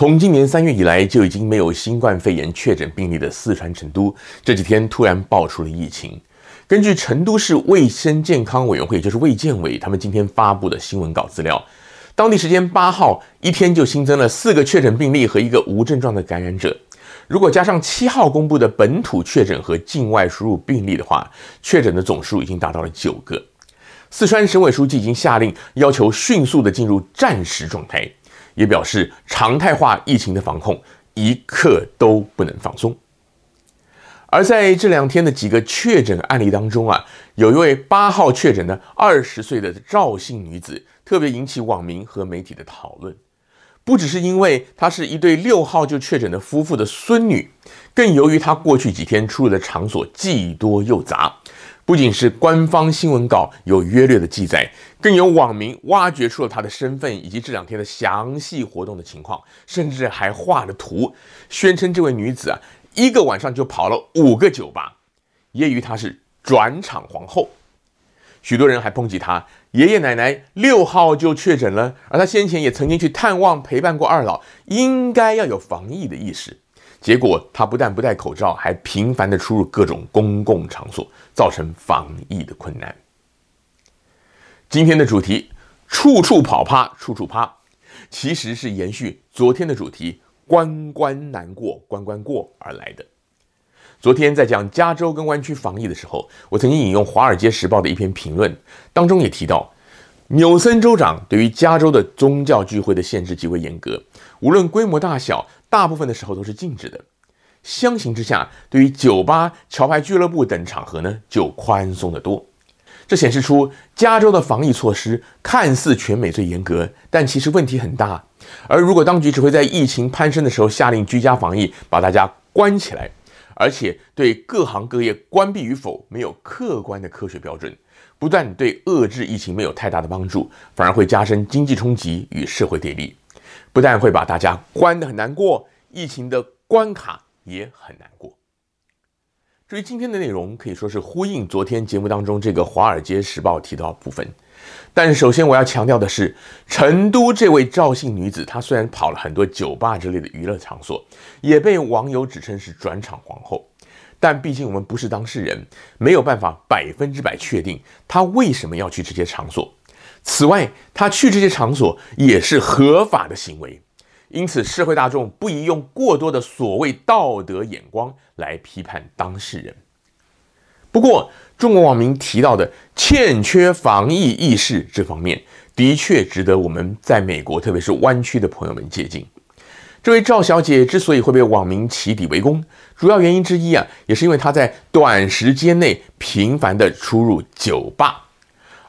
从今年三月以来就已经没有新冠肺炎确诊病例的四川成都，这几天突然爆出了疫情。根据成都市卫生健康委员会，就是卫健委，他们今天发布的新闻稿资料，当地时间八号一天就新增了四个确诊病例和一个无症状的感染者。如果加上七号公布的本土确诊和境外输入病例的话，确诊的总数已经达到了九个。四川省委书记已经下令，要求迅速的进入战时状态。也表示常态化疫情的防控一刻都不能放松。而在这两天的几个确诊案例当中啊，有一位八号确诊的二十岁的赵姓女子，特别引起网民和媒体的讨论。不只是因为她是一对六号就确诊的夫妇的孙女，更由于她过去几天出入的场所既多又杂。不仅是官方新闻稿有约略的记载，更有网民挖掘出了他的身份以及这两天的详细活动的情况，甚至还画了图，宣称这位女子啊，一个晚上就跑了五个酒吧，揶揄她是转场皇后。许多人还抨击她爷爷奶奶六号就确诊了，而她先前也曾经去探望陪伴过二老，应该要有防疫的意识。结果，他不但不戴口罩，还频繁地出入各种公共场所，造成防疫的困难。今天的主题“处处跑趴，处处趴”，其实是延续昨天的主题“关关难过，关关过”而来的。昨天在讲加州跟湾区防疫的时候，我曾经引用《华尔街时报》的一篇评论，当中也提到，纽森州长对于加州的宗教聚会的限制极为严格，无论规模大小。大部分的时候都是禁止的，相形之下，对于酒吧、桥牌俱乐部等场合呢，就宽松得多。这显示出加州的防疫措施看似全美最严格，但其实问题很大。而如果当局只会在疫情攀升的时候下令居家防疫，把大家关起来，而且对各行各业关闭与否没有客观的科学标准，不但对遏制疫情没有太大的帮助，反而会加深经济冲击与社会对立。不但会把大家关得很难过，疫情的关卡也很难过。至于今天的内容，可以说是呼应昨天节目当中这个《华尔街时报》提到的部分。但首先我要强调的是，成都这位赵姓女子，她虽然跑了很多酒吧之类的娱乐场所，也被网友指称是转场皇后，但毕竟我们不是当事人，没有办法百分之百确定她为什么要去这些场所。此外，他去这些场所也是合法的行为，因此社会大众不宜用过多的所谓道德眼光来批判当事人。不过，中国网民提到的欠缺防疫意识这方面，的确值得我们在美国，特别是湾区的朋友们借鉴。这位赵小姐之所以会被网民起底围攻，主要原因之一啊，也是因为她在短时间内频繁地出入酒吧。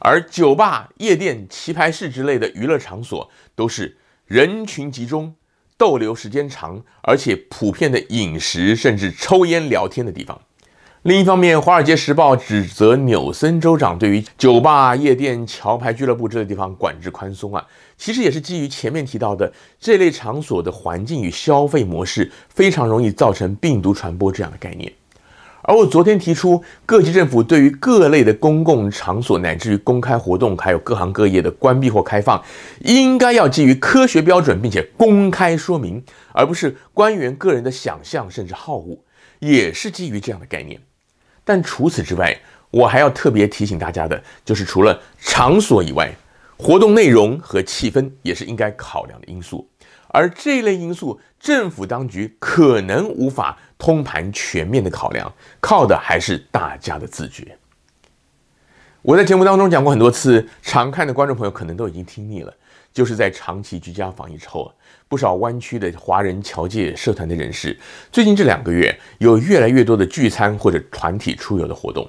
而酒吧、夜店、棋牌室之类的娱乐场所，都是人群集中、逗留时间长，而且普遍的饮食甚至抽烟聊天的地方。另一方面，《华尔街时报》指责纽森州长对于酒吧、夜店、桥牌俱乐部这类地方管制宽松啊，其实也是基于前面提到的这类场所的环境与消费模式非常容易造成病毒传播这样的概念。而我昨天提出，各级政府对于各类的公共场所乃至于公开活动，还有各行各业的关闭或开放，应该要基于科学标准，并且公开说明，而不是官员个人的想象甚至好恶，也是基于这样的概念。但除此之外，我还要特别提醒大家的，就是除了场所以外，活动内容和气氛也是应该考量的因素。而这一类因素，政府当局可能无法通盘全面的考量，靠的还是大家的自觉。我在节目当中讲过很多次，常看的观众朋友可能都已经听腻了。就是在长期居家防疫之后，不少湾区的华人侨界社团的人士，最近这两个月有越来越多的聚餐或者团体出游的活动。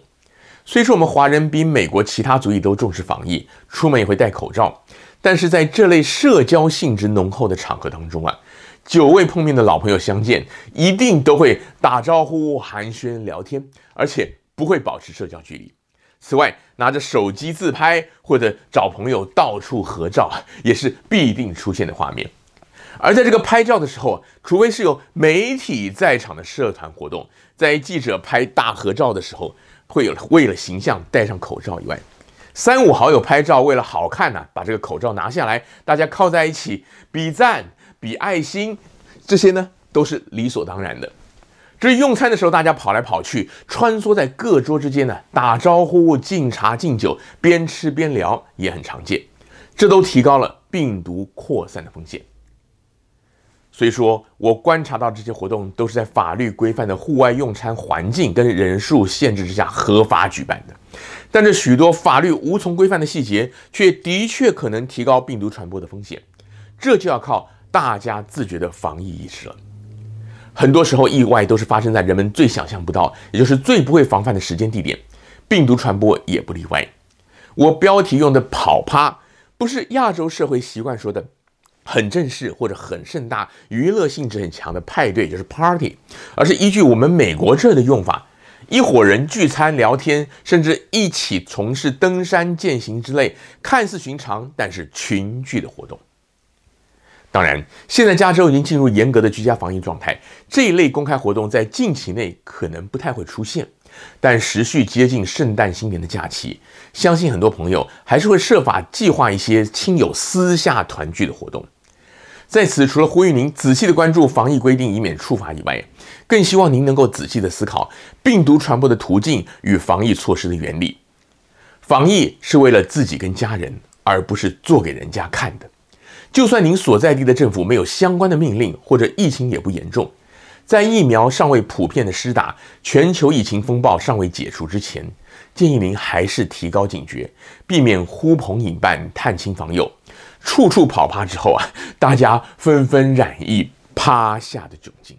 虽说我们华人比美国其他族裔都重视防疫，出门也会戴口罩。但是在这类社交性质浓厚的场合当中啊，久未碰面的老朋友相见，一定都会打招呼、寒暄、聊天，而且不会保持社交距离。此外，拿着手机自拍或者找朋友到处合照，也是必定出现的画面。而在这个拍照的时候，除非是有媒体在场的社团活动，在记者拍大合照的时候，会有为了形象戴上口罩以外。三五好友拍照，为了好看呢、把这个口罩拿下来，大家靠在一起比赞、比爱心、这些呢都是理所当然的。至于用餐的时候，大家跑来跑去，穿梭在各桌之间呢，打招呼、敬茶敬酒，边吃边聊也很常见。这都提高了病毒扩散的风险。所以说，我观察到这些活动都是在法律规范的户外用餐环境跟人数限制之下合法举办的。但是许多法律无从规范的细节，却的确可能提高病毒传播的风险。这就要靠大家自觉的防疫意识了。很多时候，意外都是发生在人们最想象不到，也就是最不会防范的时间地点，病毒传播也不例外。我标题用的“跑趴”，不是亚洲社会习惯说的很正式或者很盛大、娱乐性质很强的派对，就是 party，而是依据我们美国这儿的用法，一伙人聚餐聊天，甚至一起从事登山健行之类，看似寻常但是群聚的活动。当然，现在加州已经进入严格的居家防疫状态，这一类公开活动在近期内可能不太会出现。但时序接近圣诞新年的假期，相信很多朋友还是会设法计划一些亲友私下团聚的活动。在此，除了呼吁您仔细的关注防疫规定，以免触法以外，更希望您能够仔细的思考病毒传播的途径与防疫措施的原理。防疫是为了自己跟家人，而不是做给人家看的。就算您所在地的政府没有相关的命令，或者疫情也不严重，在疫苗尚未普遍的施打、全球疫情风暴尚未解除之前，建议您还是提高警觉，避免呼朋引伴、探亲访友，处处跑趴之后啊，大家纷纷染疫，趴下的窘境。